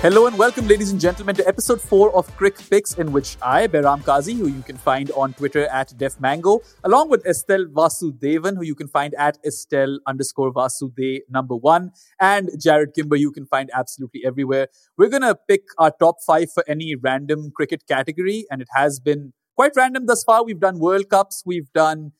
Hello and welcome, ladies and gentlemen, to episode 4 of Crick Picks, in which I, Behram Kazi, who you can find on Twitter at DefMango, along with Estelle Vasudevan, who you can find at Estelle underscore Vasude number one, and Jarrod Kimber, you can find absolutely everywhere. We're going to pick our top five for any random cricket category, and it has been quite random thus far. We've done World Cups, we've done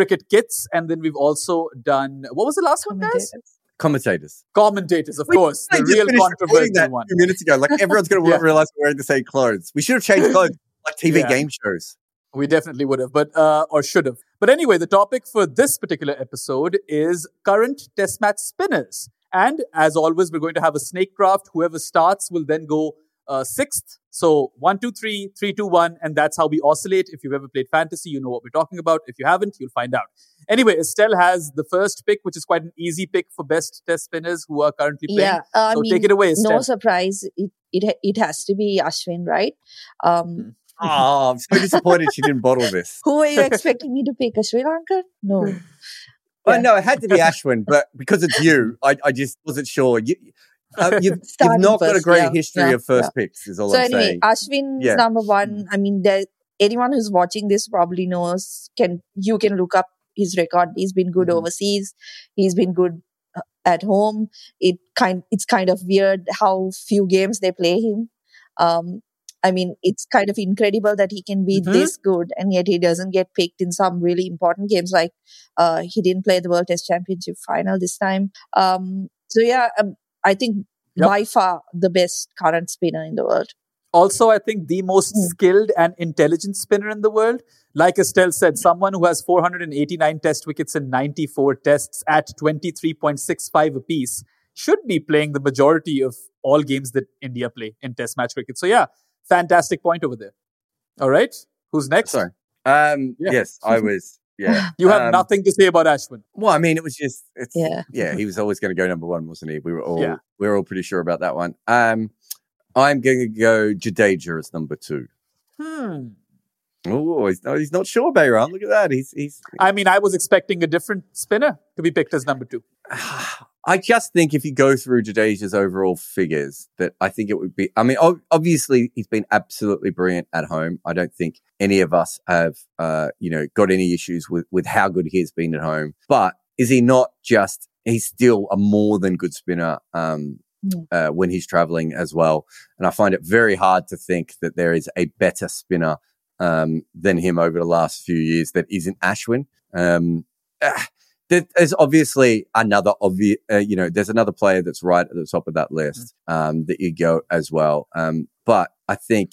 cricket kits, and then we've also done, what was the last one, guys? commentators. Commentators, of course, the real controversial one. A few minutes ago, like everyone's going to yeah. realize we're wearing the same clothes. We should have changed clothes, like TV yeah. game shows. We definitely would have, but uh, or should have. But anyway, the topic for this particular episode is current Test match spinners. And as always, we're going to have a snake draft. Whoever starts will then go uh, sixth. So one, two, three, three, two, one, and that's how we oscillate. If you've ever played fantasy, you know what we're talking about. If you haven't, you'll find out. Anyway, Estelle has the first pick, which is quite an easy pick for best test spinners who are currently playing. Yeah, uh, so I mean, take it away, Estelle. No surprise, it, it it has to be Ashwin, right? Um, oh, I'm so disappointed she didn't bottle this. Who are you expecting me to pick? A Sri Lankan? No. Well, yeah. no, it had to be Ashwin, but because it's you, I, I just wasn't sure. You, uh, you've, you've, not first, got a great yeah, history yeah, of first yeah. picks, is all so I'm anyway, saying. Ashwin's number one. I mean, there, anyone who's watching this probably knows. Can you can look up his record? He's been good mm-hmm. overseas. He's been good uh, at home. It kind it's kind of weird how few games they play him. Um, I mean, it's kind of incredible that he can be mm-hmm. this good and yet he doesn't get picked in some really important games. Like uh, he didn't play the World Test Championship final this time. Um, so yeah, um, I think yep. by far the best current spinner in the world. Also, I think the most mm. skilled and intelligent spinner in the world. Like Estelle said, someone who has 489 test wickets in 94 tests at 23.65 apiece should be playing the majority of all games that India play in test match cricket. So yeah, fantastic point over there. All right. Who's next? Sorry. Um, yeah. Yes, I was yeah. You have um, nothing to say about Ashwin. Well, I mean, it was just, yeah, yeah. He was always going to go number one, wasn't he? We were all, yeah. we were all pretty sure about that one. Um, I'm going to go Jadeja as number two. Hmm. Oh, he's, no, he's not sure, Behram. Look at that. He's, he's. I mean, I was expecting a different spinner to be picked as number two. I just think if you go through Jadeja's overall figures, that I think it would be. I mean, obviously he's been absolutely brilliant at home. I don't think any of us have, uh, you know, got any issues with with how good he has been at home. But is he not just? He's still a more than good spinner. Um, mm. uh, when he's traveling as well, and I find it very hard to think that there is a better spinner um, than him over the last few years that isn't Ashwin. Um, uh, there's obviously another obvious, uh, you know, there's another player that's right at the top of that list um, that you go as well. Um, but I think,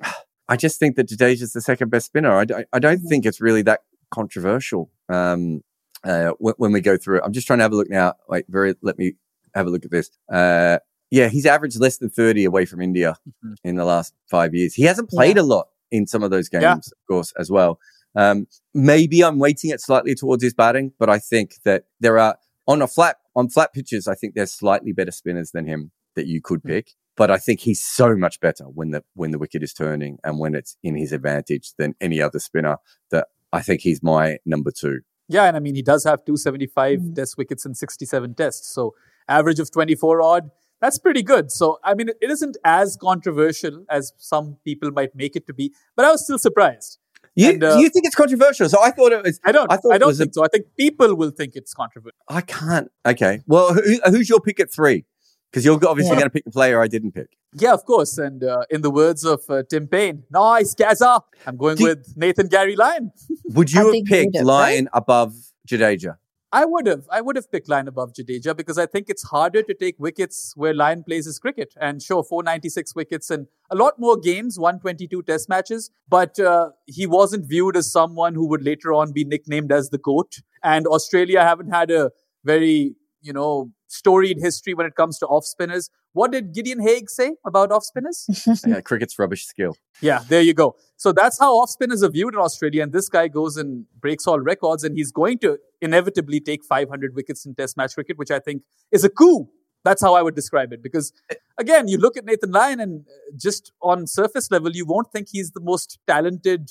I just think that Jadeja is the second best spinner. I, don't think it's really that controversial um, uh, when, when, we go through it. I'm just trying to have a look now. Wait, very, let me have a look at this. Uh, yeah, he's averaged less than 30 away from India mm-hmm. in the last five years. He hasn't played yeah. a lot in some of those games, yeah. of course, as well. Um, maybe I'm weighting it slightly towards his batting, but I think that there are on a flat on flat pitches. I think there's slightly better spinners than him that you could hmm. pick. But I think he's so much better when the when the wicket is turning and when it's in his advantage than any other spinner. That I think he's my number two. Yeah, and I mean he does have 275 mm. test wickets in 67 tests, so average of 24 odd. That's pretty good. So I mean, it isn't as controversial as some people might make it to be, but I was still surprised. You and, uh, you think it's controversial? So I thought it was. I don't. I, I don't think a, so. I think people will think it's controversial. I can't. Okay. Well, who, who's your pick at three? Because you're obviously yeah. going to pick the player I didn't pick. Yeah, of course. And uh, in the words of uh, Tim Paine, nice, Gazza. I'm going Do, with Nathan Gary Lyon. would you have picked Lyon right? above Jadeja? I would have. I would have picked Lyon above Jadeja because I think it's harder to take wickets where Lyon plays his cricket. And sure, 496 wickets and a lot more games, 122 test matches. But uh, he wasn't viewed as someone who would later on be nicknamed as the GOAT. And Australia haven't had a very, you know, storied history when it comes to off spinners. What did Gideon Haigh say about off spinners? yeah, cricket's rubbish skill. Yeah, there you go. So that's how off spinners are viewed in Australia. And this guy goes and breaks all records, and he's going to inevitably take 500 wickets in Test match cricket, which I think is a coup. That's how I would describe it. Because again, you look at Nathan Lyon, and just on surface level, you won't think he's the most talented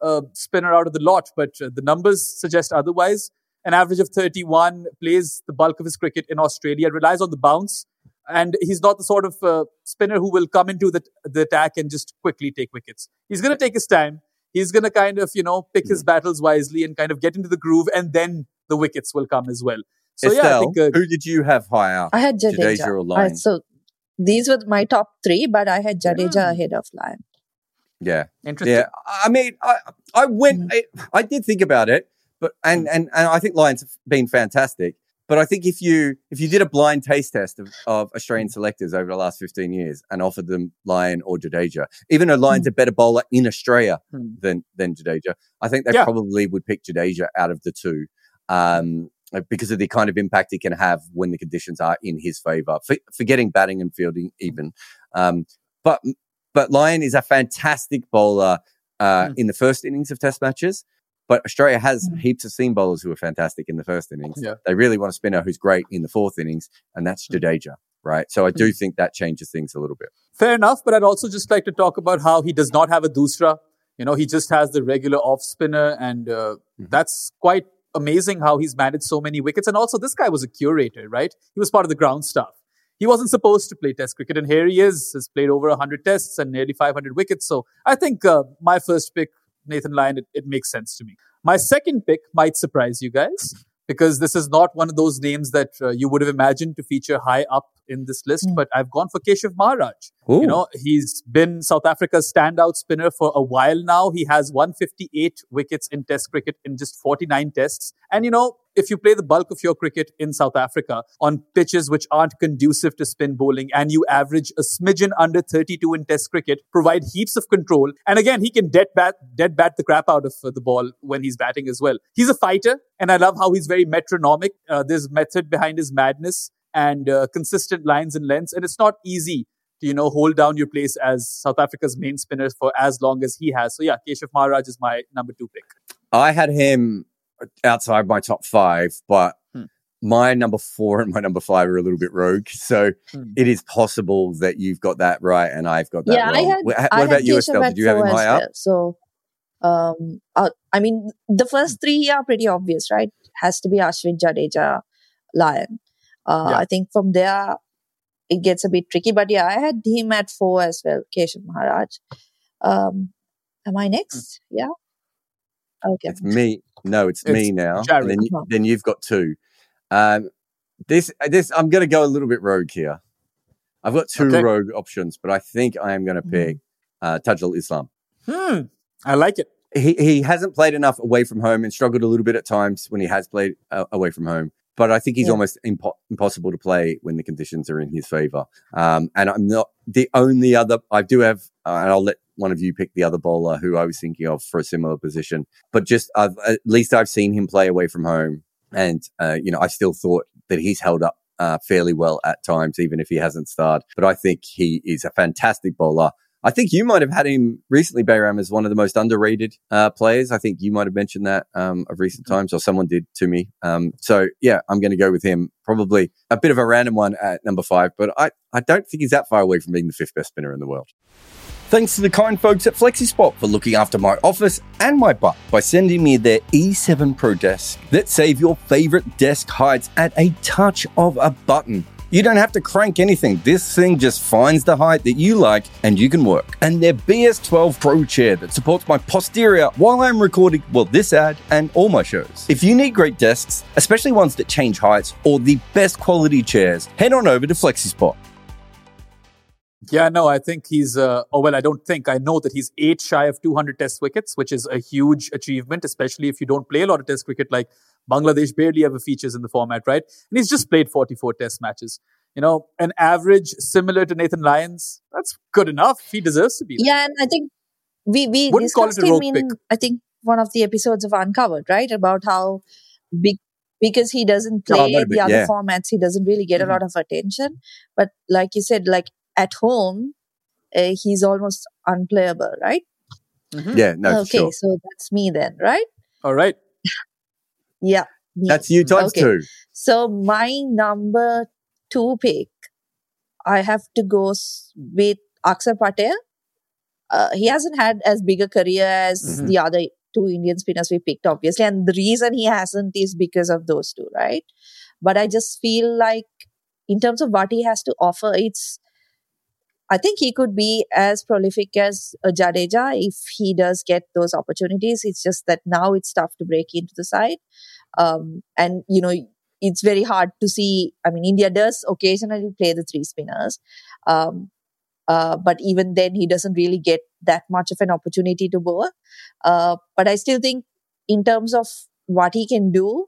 uh, spinner out of the lot, but uh, the numbers suggest otherwise. An average of 31, plays the bulk of his cricket in Australia, relies on the bounce, and he's not the sort of uh, spinner who will come into the, the attack and just quickly take wickets. He's going to take his time. He's going to kind of, you know, pick his battles wisely and kind of get into the groove, and then the wickets will come as well. So Estelle, yeah, I think uh, who did you have higher? I had Jadeja. Jadeja or I- Lyon? so these were my top three, but I had Jadeja Yeah. ahead of Lyon. Yeah. interesting. Yeah, I mean, I I went, Mm. I, I did think about it, but and and and I think Lyon's have been fantastic. But I think if you if you did a blind taste test of, of Australian selectors over the last fifteen years and offered them Lyon or Jadeja, even though Lyon's a better bowler in Australia Hmm. than than Jadeja, I think they Yeah. probably would pick Jadeja out of the two. Um, because of the kind of impact he can have when the conditions are in his favour, for, forgetting batting and fielding even. Um, but but Lyon is a fantastic bowler uh, Mm. in the first innings of Test matches. But Australia has Mm. heaps of seam bowlers who are fantastic in the first innings. Yeah. They really want a spinner who's great in the fourth innings, and that's Mm. Jadeja, right? So I do think that changes things a little bit. Fair enough, but I'd also just like to talk about how he does not have a doosra. You know, he just has the regular off spinner, and uh, Mhm. that's quite amazing how he's managed so many wickets. And also, this guy was a curator, right? He was part of the ground staff. He wasn't supposed to play Test cricket, and here he is, has played over 100 Tests and nearly 500 wickets. So I think uh, my first pick, Nathan Lyon, it, it makes sense to me. My second pick might surprise you guys because this is not one of those names that uh, you would have imagined to feature high up in this list, Mm. but I've gone for Keshav Maharaj. You know, he's been South Africa's standout spinner for a while now. He has 158 wickets in Test cricket in just 49 tests. And, you know, if you play the bulk of your cricket in South Africa on pitches which aren't conducive to spin bowling and you average a smidgen under 32 in Test cricket, provide heaps of control. And again, he can dead bat, dead bat the crap out of uh, the ball when he's batting as well. He's a fighter, and I love how he's very metronomic. Uh, there's method behind his madness and uh, consistent lines and lengths. And it's not easy to, you know, hold down your place as South Africa's main spinner for as long as he has. So yeah, Keshav Maharaj is my number two pick. I had him outside my top five, but Hmm. my number four and my number five are a little bit rogue. So Hmm. it is possible that you've got that right and I've got that Yeah, I had- what I about you, Estelle? Did you have him high up? So, um, uh, I mean, the first three are pretty obvious, right? Has to be Ashwin, Jadeja, Lyon. Uh, Yeah. I think from there it gets a bit tricky, but yeah, I had him at four as well, Keshav Maharaj. Um, am I next? Yeah. Okay. It's me. No, it's, It's me now. Jarrod. Then, you, Uh-huh. then you've got two. Um, this, this, I'm going to go a little bit rogue here. I've got two Okay. rogue options, but I think I am going to Mhm. pick uh, Taijul Islam. Hmm. I like it. He he hasn't played enough away from home and struggled a little bit at times when he has played uh, away from home. But I think he's Yeah. almost impo- impossible to play when the conditions are in his favor. Um, and I'm not the only other. I do have, uh, and I'll let one of you pick the other bowler who I was thinking of for a similar position. But just I've, at least I've seen him play away from home, and uh, you know I still thought that he's held up uh, fairly well at times, even if he hasn't starred. But I think he is a fantastic bowler. I think you might have had him recently, Behram, as one of the most underrated uh, players. I think you might have mentioned that um, of recent times, or someone did to me. Um, so yeah, I'm going to go with him. Probably a bit of a random one at number five, but I, I don't think he's that far away from being the fifth best spinner in the world. Thanks to the kind folks at FlexiSpot for looking after my office and my butt by sending me their E7 Pro desk that save your favorite desk heights at a touch of a button. You don't have to crank anything. This thing just finds the height that you like and you can work. And their BS12 Pro chair that supports my posterior while I'm recording, well, this ad and all my shows. If you need great desks, especially ones that change heights or the best quality chairs, head on over to FlexiSpot. Yeah, no, I think he's, uh, oh, well, I don't think, I know that he's eight shy of 200 test wickets, which is a huge achievement, especially if you don't play a lot of test cricket like Bangladesh barely ever features in the format, right? And he's just played 44 test matches. You know, an average similar to Nathan Lyon's, that's good enough. He deserves to be there. Yeah, and I think we we Wouldn't call it discussed a him rogue in pick. I think one of the episodes of Uncovered, right? About how big because he doesn't play might the been- other yeah. formats, he doesn't really get Mhm. a lot of attention. But like you said, like at home, uh, he's almost unplayable, right? Mhm. Yeah, no, okay, sure. so that's me then, right? All right. Yeah, me. That's you times Okay. two. So my number two pick, I have to go with Akshar Patel. Uh, he hasn't had as big a career as Mhm. the other two Indian spinners we picked, obviously. And the reason he hasn't is because of those two, right? But I just feel like, in terms of what he has to offer, it's I think he could be as prolific as a Jadeja if he does get those opportunities. It's just that now it's tough to break into the side. Um, and, you know, it's very hard to see. I mean, India does occasionally play the three spinners. Um, uh, but even then, he doesn't really get that much of an opportunity to bowl. Uh, but I still think, in terms of what he can do,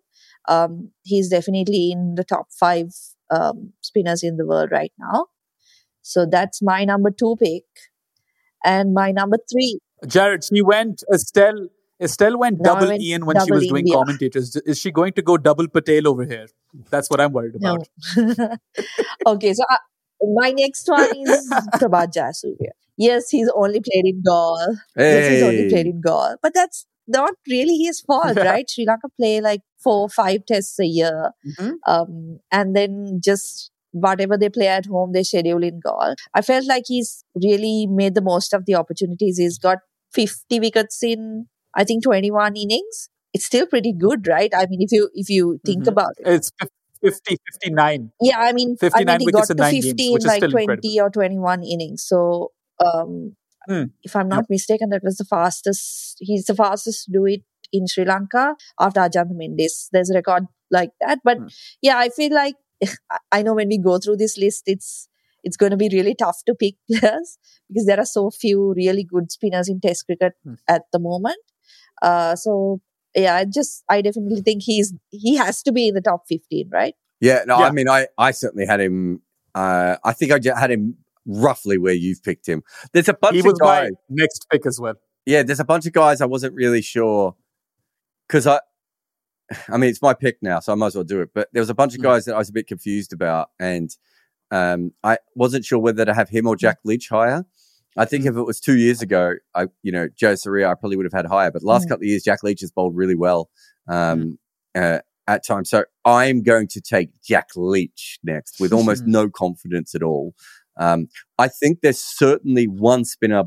um, he's definitely in the top five um, spinners in the world right now. So that's my number two pick. And my number three. Jarrod, she went Estelle. Estelle went No, double went Ian when she double was doing India. commentators. Is she going to go double Patel over here? That's what I'm worried No. about. okay, so uh, my next one is Prabhat Jayasuriya. Yes, he's only played in Galle. Yes, he's only played in Galle. But that's not really his fault, right? Sri Lanka play like four, five tests a year. Mhm. Um, and then just whatever they play at home, they schedule in Galle. I felt like he's really made the most of the opportunities. He's got 50 wickets in, I think, 21 innings. It's still pretty good, right? I mean, if you if you think Mhm. about it. It's 50, 59. Yeah, I mean, I 59 mean, he got to nine games, in like 20 incredible. or 21 innings. So, um, Hmm. if I'm not mistaken, that was the fastest. He's the fastest to do it in Sri Lanka after Ajantha Mendis. There's a record like that. But Hmm. yeah, I feel like I know when we go through this list, it's it's going to be really tough to pick players because there are so few really good spinners in Test cricket Hmm. at the moment. Uh, so yeah, I just I definitely think he's he has to be in the top 15, right? Yeah, no, Yeah. I mean, I, I certainly had him. Uh, I think I ju- had him roughly where you've picked him. There's a bunch He of was my guys. next pick as well. Yeah, there's a bunch of guys I wasn't really sure because I, I mean, it's my pick now, so I might as well do it. But there was a bunch of Mm. guys that I was a bit confused about, and um, I wasn't sure whether to have him or Jack Leach higher. I think Mm. if it was two years ago, I, you know, Jayasuriya, I probably would have had higher. But last Mm. couple of years, Jack Leach has bowled really well um, Mm. uh, at times. So I'm going to take Jack Leach next with almost Mm. no confidence at all. Um, I think there's certainly one spinner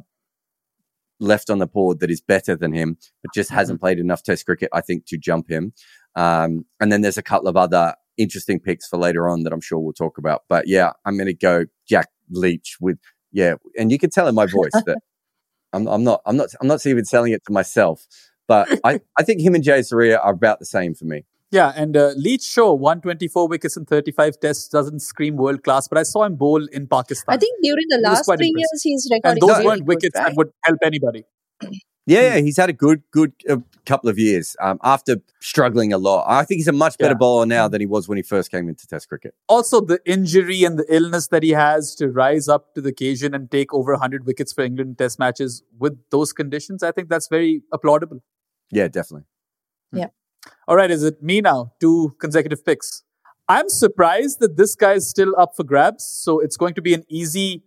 left on the board that is better than him, but just hasn't played enough Test cricket, I think, to jump him. Um, and then there's a couple of other interesting picks for later on that I'm sure we'll talk about. But yeah, I'm going to go Jack Leach with yeah, and you can tell in my voice that I'm, I'm not, I'm not, I'm not even selling it to myself. But I, I think him and Jayasuriya are about the same for me. Yeah, and uh, Leach Shaw, 124 wickets in 35 tests, doesn't scream world class, but I saw him bowl in Pakistan. I think during the last three impressive. years, he's recording and those really weren't wickets right? that would help anybody. Yeah, yeah, he's had a good, good uh, couple of years um, after struggling a lot. I think he's a much better Yeah. bowler now than he was when he first came into Test cricket. Also, the injury and the illness that he has to rise up to the occasion and take over 100 wickets for England test matches with those conditions, I think that's very applaudable. Yeah, definitely. Yeah. All right, is it me now? Two consecutive picks. I'm surprised that this guy is still up for grabs. So it's going to be an easy,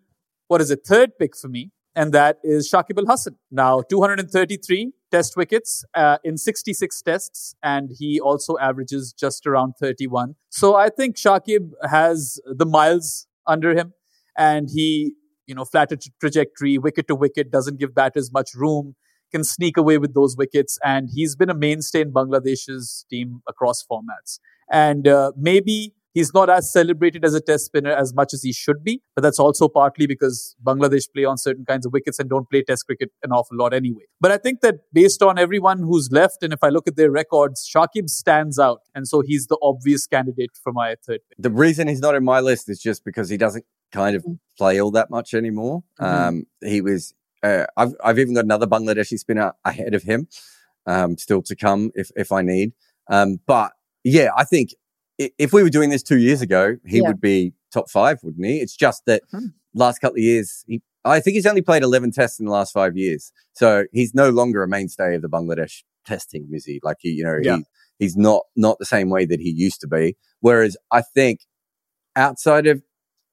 what is it, third pick for me. And that is Shakib Al Hasan. Now, 233 test wickets uh, in 66 tests. And he also averages just around 31. So I think Shakib has the miles under him. And he, you know, flatter tra- trajectory, wicket to wicket, doesn't give batters much room can sneak away with those wickets. And he's been a mainstay in Bangladesh's team across formats. And uh, maybe he's not as celebrated as a test spinner as much as he should be, but that's also partly because Bangladesh play on certain kinds of wickets and don't play test cricket an awful lot anyway. But I think that based on everyone who's left, and if I look at their records, Shakib stands out. And so he's the obvious candidate for my third pick. The reason he's not in my list is just because he doesn't kind of play all that much anymore. Mhm. Um, he was. Uh, I've I've even got another Bangladeshi spinner ahead of him, um, still to come if if I need. Um, but yeah, I think if we were doing this two years ago, he Yeah. would be top five, wouldn't he? It's just that Hmm. last couple of years, he, I think he's only played eleven tests in the last five years, so he's no longer a mainstay of the Bangladesh testing. Is he? Like he, you know, Yeah. he, he's not not the same way that he used to be. Whereas I think outside of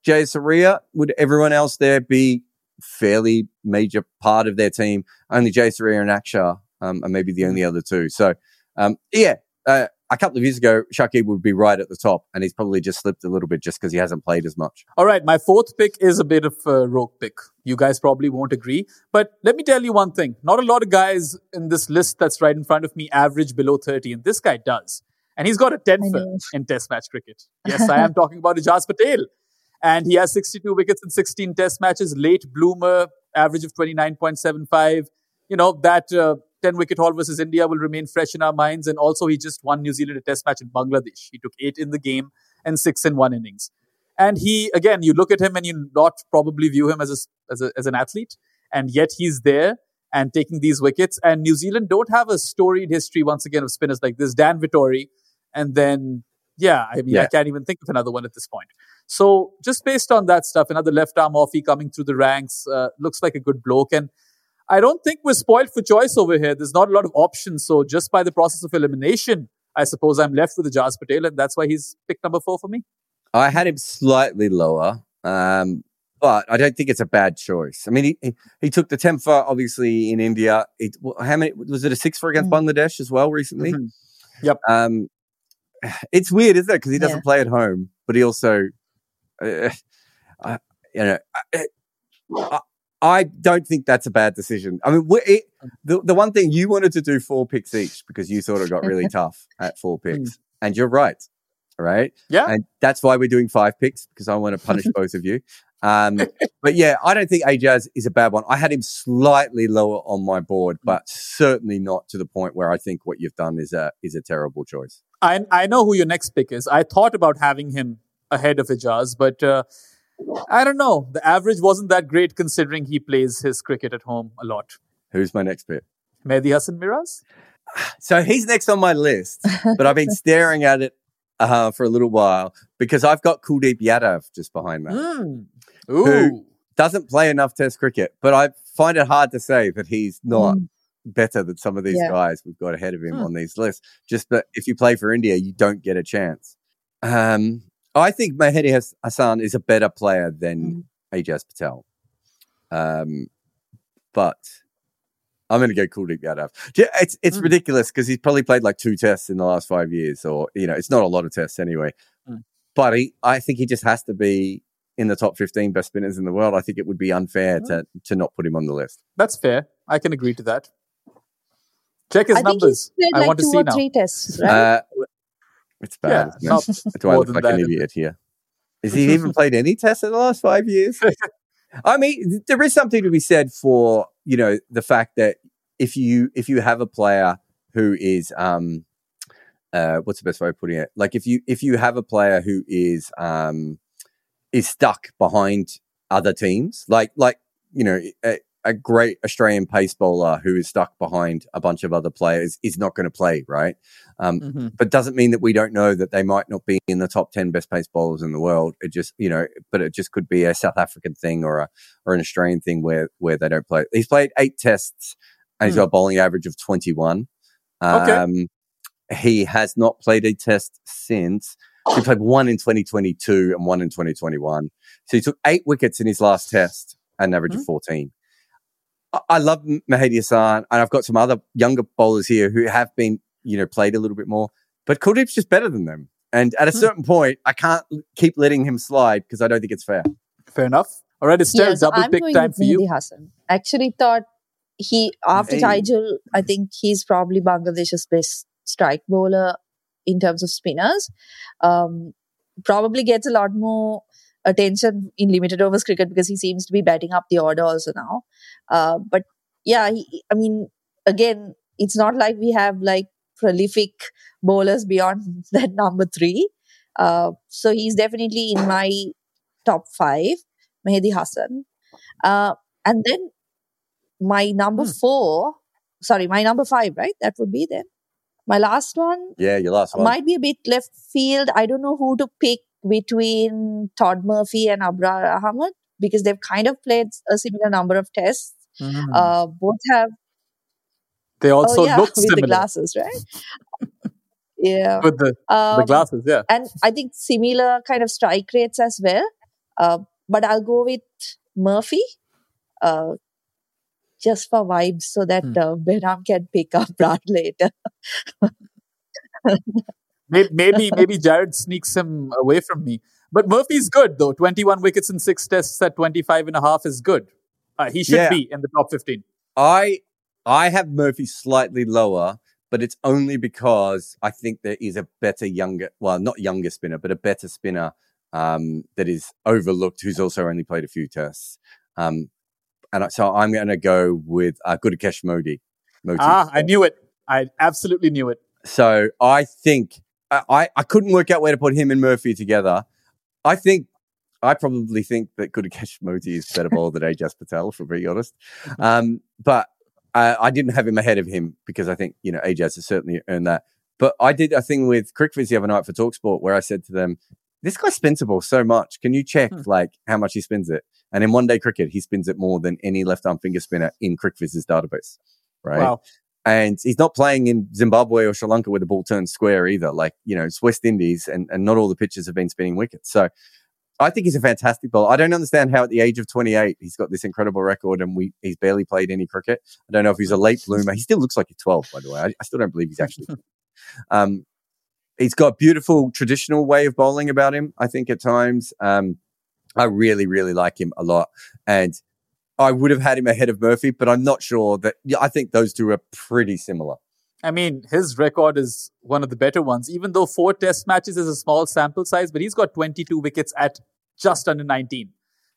Jayasuriya, would everyone else there be fairly major part of their team? Only Jayasuriya and Akshar um, are maybe the only other two. So, um, yeah, uh, a couple of years ago, Shakib would be right at the top, and he's probably just slipped a little bit just because he hasn't played as much. All right, my fourth pick is a bit of a rogue pick. You guys probably won't agree, but let me tell you one thing. Not a lot of guys in this list that's right in front of me average below 30, and this guy does. And he's got a 10 know. in Test match cricket. Yes, I am talking about Ajaz Patel. And he has 62 wickets in 16 Test matches, late bloomer, average of 29.75. You know, that uh, 10 wicket haul versus India will remain fresh in our minds. And also, he just won New Zealand a Test match in Bangladesh. He took eight in the game and six in one innings. And he, again, you look at him and you not probably view him as, a, as, a, as an athlete. And yet he's there and taking these wickets. And New Zealand don't have a storied history, once again, of spinners like this. Dan Vettori. And then, yeah, I mean, Yeah. I can't even think of another one at this point. So just based on that stuff, another left arm offie coming through the ranks uh, looks like a good bloke. And I don't think we're spoiled for choice over here. There's not a lot of options. So just by the process of elimination, I suppose I'm left with Ajaz Patel, and that's why he's pick number four for me. I had him slightly lower, um, but I don't think it's a bad choice. I mean, he, he, he took the 10 for obviously in India. It, how many was it a six for against Mm. Bangladesh as well recently? Mhm. Yep. Um, it's weird, isn't it? Because he doesn't Yeah. play at home, but he also, uh, I, you know, I, I, I don't think that's a bad decision. I mean, it, the the one thing you wanted to do four picks each because you thought it got really tough at four picks, and you're right, right? Yeah. And that's why we're doing five picks because I want to punish both of you. Um, but yeah, I don't think Ajaz is a bad one. I had him slightly lower on my board, but certainly not to the point where I think what you've done is a is a terrible choice. I, I know who your next pick is. I thought about having him ahead of Ajaz, but uh, I don't know. The average wasn't that great considering he plays his cricket at home a lot. Who's my next pick? Mehidy Hasan Miraz? So he's next on my list, but I've been staring at it uh, for a little while because I've got Kuldeep Yadav just behind that. Mm. Who? Doesn't play enough Test cricket, but I find it hard to say that he's not Mm. better than some of these Yeah. guys we've got ahead of him Hmm. on these lists. Just that if you play for India, you don't get a chance. Um, I think Mahedi Hass- Hassan is a better player than Ajaz Patel. Um, but I'm going to go Kuldeep Yadav. Yeah, It's it's Hmm. ridiculous because he's probably played like two tests in the last five years, or you know, it's not a lot of tests anyway. Hmm. But he, I think he just has to be in the top 15 best spinners in the world. I think it would be unfair Hmm. to to not put him on the list. That's fair. I can agree to that. Check his I think numbers. he's I played like want to two see or now. three tests, right? Uh, it's bad. Yeah, isn't it? Do I look like that, an idiot here? Has he even played any tests in the last five years? I mean, there is something to be said for you know the fact that if you if you have a player who is um uh what's the best way of putting it like if you if you have a player who is um is stuck behind other teams like like you know a, great Australian pace bowler who is stuck behind a bunch of other players is not going to play right um Mhm. but doesn't mean that we don't know that they might not be in the top 10 best pace bowlers in the world it just you know but it just could be a south african thing or a or an australian thing where where they don't play he's played eight tests and he's Hmm. got a bowling average of 21 Okay. um he has not played a test since he played one in 2022 and one in 2021 so he took eight wickets in his last test an average Hmm. of 14 I- I love Mehidy Hasan, and I've got some other younger bowlers here who have been, you know, played a little bit more. But Kuldeep's just better than them. And at a Hmm. certain point, I can't keep letting him slide because I don't think it's fair. Fair enough. All right, Estelle, yeah, so double I'm pick going time with for you. Hassan. Actually, thought he after Hey. Taijul, I think he's probably Bangladesh's best strike bowler in terms of spinners. Um, probably gets a lot more attention in limited overs cricket because he seems to be batting up the order also now. Uh, but yeah, he, I mean, again, it's not like we have like prolific bowlers beyond that number three. Uh, so he's definitely in my top five, Mehidy Hasan. Uh, and then my number Hmm. four, sorry, my number five, right? That would be then. My last one Yeah, your last one. might be a bit left field. I don't know who to pick between Todd Murphy and Abrar Ahmed because they've kind of played a similar number of tests. Mhm. Uh, both have, they also oh yeah, look with the similar glasses, right? yeah. with the, the Um, glasses. Yeah. and I think similar kind of strike rates as well. Uh, but I'll go with Murphy, uh, just for vibes, so that Hmm. uh, Behram can pick up Brad later. Maybe, maybe maybe Jarrod sneaks him away from me. But Murphy's good though. 21 wickets in six tests at 25 and a half is good. Uh, he should Yeah. be in the top 15. I I have Murphy slightly lower, but it's only because I think there is a better younger, well, not younger spinner, but a better spinner um, that is overlooked who's also only played a few tests. Um, and so I'm going to go with uh, Gudakesh Motie. Motie. Ah, I knew it. I absolutely knew it. So I think I, I, I couldn't work out where to put him and Murphy together. I think I probably think that Gudakesh Motie is better bowler than Ajaz Patel, for being honest. Um, but uh, I didn't have him ahead of him because I think you know Ajaz has certainly earned that. But I did a thing with CricViz the other night for Talksport where I said to them, "This guy spins the ball so much. Can you check Hmm. like how much he spins it?" And in one day cricket, he spins it more than any left arm finger spinner in CricViz's database. Right Wow. And he's not playing in Zimbabwe or Sri Lanka where the ball turns square either. Like, you know, it's West Indies and, and not all the pitchers have been spinning wickets. So I think he's a fantastic bowler. I don't understand how at the age of 28, he's got this incredible record and we he's barely played any cricket. I don't know if he's a late bloomer. He still looks like he's 12, by the way. I, I still don't believe he's actually. um, he's got beautiful traditional way of bowling about him, I think, at times. Um, I really, really like him a lot. And I would have had him ahead of Murphy, but I'm not sure that. Yeah, I think those two are pretty similar. I mean, his record is one of the better ones, even though four test matches is a small sample size, but he's got 22 wickets at just under 19.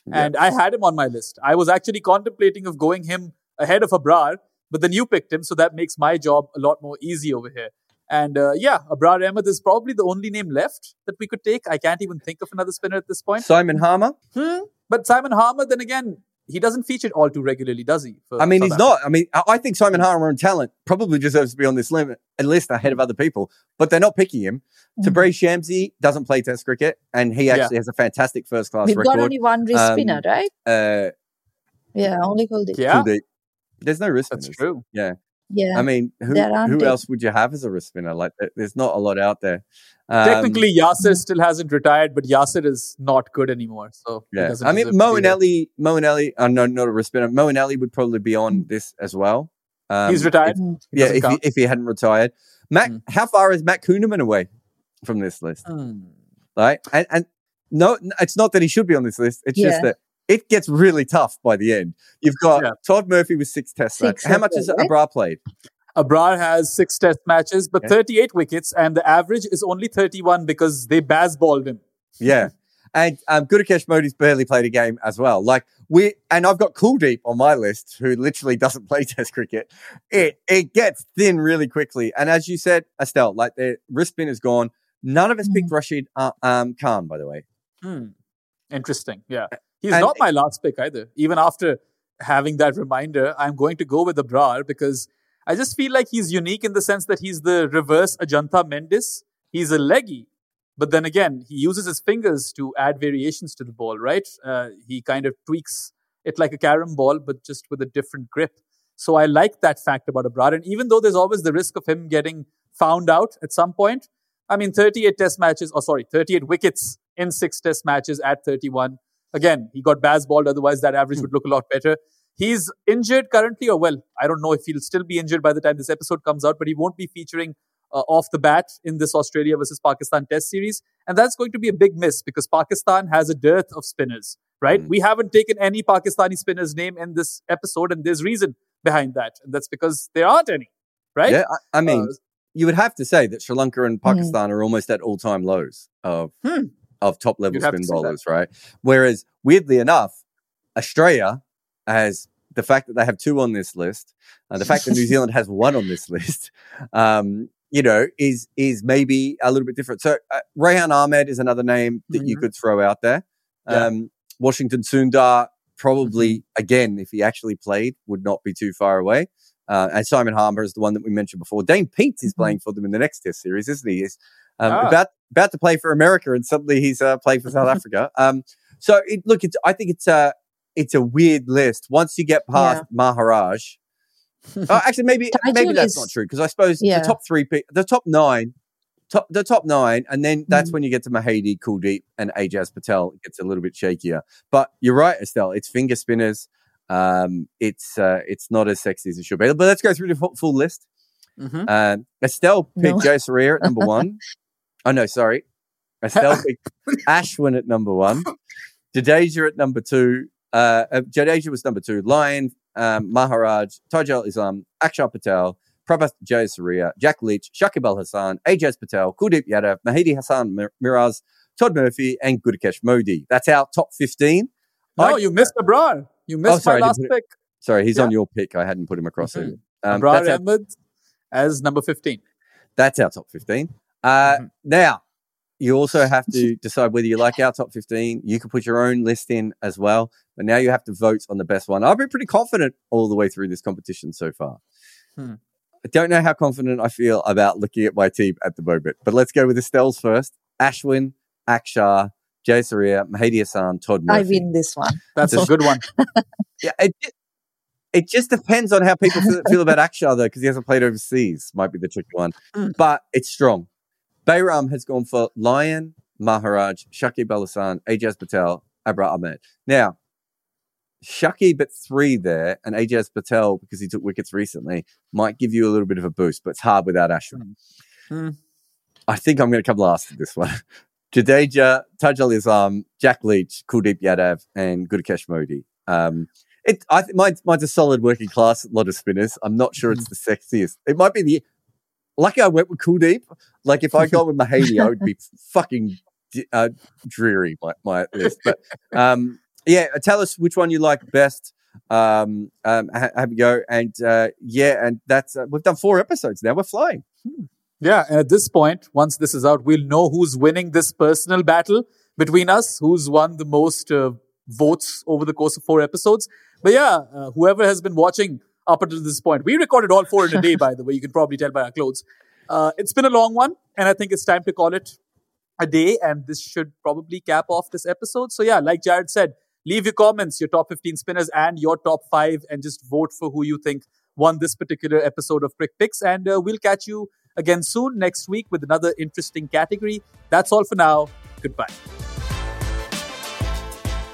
Yeah. And I had him on my list. I was actually contemplating of going him ahead of Abrar, but then you picked him, so that makes my job a lot more easy over here. And uh, yeah, Abrar Ahmed is probably the only name left that we could take. I can't even think of another spinner at this point. Simon Harmer. Hmm. But Simon Harmer, then again, he doesn't feature all too regularly, does he? for I mean, South he's Africa? not. I mean, I I think Simon Harmer and talent probably deserves to be on this limit, list ahead of other people, but they're not picking him. Tabraiz Shamsi doesn't play Test cricket, and he Yeah. actually has a fantastic first class We've got only one wrist Um, spinner, right? Uh, Yeah, only Kuldeep. Yeah, Kuldeep. There's no wrist that's spinners. true. Yeah. I mean, who, who any. else would you have as a wrist spinner? Like, there's not a lot out there. Um, Technically, Yasir still hasn't retired, but Yasir is not good anymore. So yeah. doesn't I mean, deserve to Mo be and. Ellie, Moeen Ali, uh, no, not a wrist spinner. Moeen Ali would probably be on this as well. Um, He's retired. Mm. He yeah, if he, if he hadn't retired. Matt, Mm. how far is Matt Kuhnemann away from this list? Hmm. Right? And, and no, it's not that he should be on this list. It's just that it gets really tough by the end. You've got Yeah. Todd Murphy with six tests. Six How much has well. Abrar played? Abrar has six test matches, but Okay. 38 wickets, and the average is only 31 because they bazballed him. Yeah. And um, Gudakesh Motie's barely played a game as well. Like we, and I've got Kuldeep on my list, who literally doesn't play Test cricket. It it gets thin really quickly. And as you said, Estelle, like the wrist spin is gone. None of us picked Rashid uh, um, Khan, by the way. Hmm. Interesting. Yeah. He's And- not my last pick either. Even after having that reminder, I'm going to go with Abrar because I just feel like he's unique in the sense that he's the reverse Ajantha Mendis. He's a leggy, but then again, he uses his fingers to add variations to the ball, right? Uh, he kind of tweaks it like a carom ball, but just with a different grip. So I like that fact about Abrar. And even though there's always the risk of him getting found out at some point, I mean, 38 test matches, or sorry, 38 wickets in six test matches at 31. Again, he got bazballed, otherwise that average would look a lot better. He's injured currently, or well, I don't know if he'll still be injured by the time this episode comes out, but he won't be featuring uh, off the bat in this Australia versus Pakistan test series. And that's going to be a big miss because Pakistan has a dearth of spinners, right? Mm. We haven't taken any Pakistani spinner's name in this episode, and there's reason behind that. And that's because there aren't any, right? Yeah, I, I mean, Uh, you would have to say that Sri Lanka and Pakistan are almost at all time lows of Hmm. Of top level spin bowlers, right? Whereas, weirdly enough, Australia has the fact that they have two on this list, and the fact that New Zealand has one on this list, um, you know, is is maybe a little bit different. So, uh, Rehan Ahmed is another name that you Mhm. could throw out there. Yeah. Um, Washington Sundar probably again, if he actually played, would not be too far away. Uh, and Simon Harmer is the one that we mentioned before. Dane Piedt is Mhm. playing for them in the next Test series, isn't he? He's um, Ah. about about to play for America, and suddenly he's uh, playing for South Africa. Um, so it, look, it's I think it's a it's a weird list. Once you get past Maharaj, oh, actually maybe maybe Taijul that's is- not true because I suppose Yeah. the top three, the top nine. Top, the top nine, and then that's Mhm. when you get to Mahedi, Kuldeep, and Ajaz Patel. It gets a little bit shakier. But you're right, Estelle. It's finger spinners. Um, it's uh, it's not as sexy as it should be. But let's go through the fu- full list. Mhm. Um, Estelle picked No. Jayasuriya at number one. Oh no, sorry. Estelle Ashwin at number one. Jadeja at number two. Uh, uh, Jadeja was number two. Lyon, um, Maharaj, Taijul Islam, Akshar Patel, Prabhat Jayasuriya, Jack Leach, Shakib Al Hasan, Ajaz Patel, Kuldeep Yadav, Mahidi Hassan Mir- Miraz, Todd Murphy, and Gudakesh Motie. That's our top 15. No, I- you missed Abrar. You missed Oh, sorry, my last pick. Sorry, he's Yeah. on your pick. I hadn't put him across Mhm. it. Um, Abrar that's, Ahmed as number 15. that's our top 15. Uh, Mhm. Now, you also have to decide whether you like our top 15. You can put your own list in as well. But now you have to vote on the best one. I've been pretty confident all the way through this competition so far. Hmm. I don't know how confident I feel about looking at my team at the moment. But let's go with Estelle's first. Ashwin, Akshar, Jay Saria, Mehidy Hasan, Todd Murphy. I win this one. That's a good one. Yeah, it, it just depends on how people feel, feel about Akshar, though, because he hasn't played overseas. Might be the tricky one. Mm. But it's strong. Behram has gone for Lyon, Maharaj, Shakib Al Hasan, Ajaz Patel, Abrar Ahmed. Now, Shakib at three there, and Ajaz Patel, because he took wickets recently, might give you a little bit of a boost, but it's hard without Ashwin. Mm. I think I'm going to come last in this one. Jadeja, Taijul Islam, Jack Leach, Kuldeep Yadav, and Gudakesh Motie. Um, it, I think mine's, mine's a solid working class lot of spinners. I'm not sure it's the sexiest. It might be the. Lucky I went with Kuldeep. Like if I go with Mahadi, I would be fucking uh, dreary my, my list. But um, yeah, tell us which one you like best. Um, um, have a go, and uh, yeah, and that's uh, we've done four episodes now. We're flying. Yeah, and at this point, once this is out, we'll know who's winning this personal battle between us, who's won the most uh, votes over the course of four episodes. But yeah, uh, whoever has been watching up until this point, we recorded all four in a day, by the way. You can probably tell by our clothes. Uh, it's been a long one, and I think it's time to call it a day, and this should probably cap off this episode. So yeah, like Jarrod said, leave your comments, your top 15 spinners, and your top five, and just vote for who you think won this particular episode of Crick Picks. And uh, we'll catch you again soon next week with another interesting category. That's all for now. Goodbye.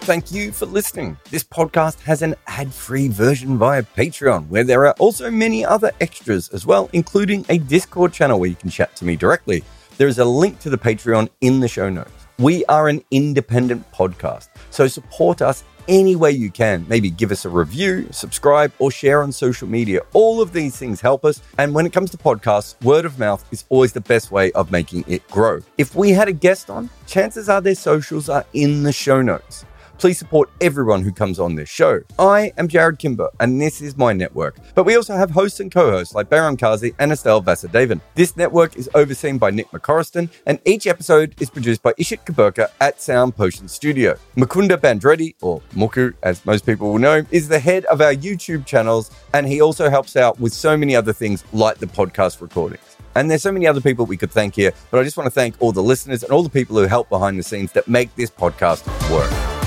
Thank you for listening. This podcast has an ad free version via Patreon, where there are also many other extras as well, including a Discord channel where you can chat to me directly. There is a link to the Patreon in the show notes. We are an independent podcast, so support us any way you can. Maybe give us a review, subscribe, or share on social media. All of these things help us. And when it comes to podcasts, word of mouth is always the best way of making it grow. If we had a guest on, chances are their socials are in the show notes. Please support everyone who comes on this show. I am Jarrod Kimber, and this is my network. But we also have hosts and co-hosts like Behram Kazi and Estelle Vasudevan. This network is overseen by Nick McCorriston, and each episode is produced by Ishit Kuberkar at Sound Potion Studio. Mukunda Bandreddi, or Muku as most people will know, is the head of our YouTube channels, and he also helps out with so many other things like the podcast recordings. And there's so many other people we could thank here, but I just want to thank all the listeners and all the people who help behind the scenes that make this podcast work.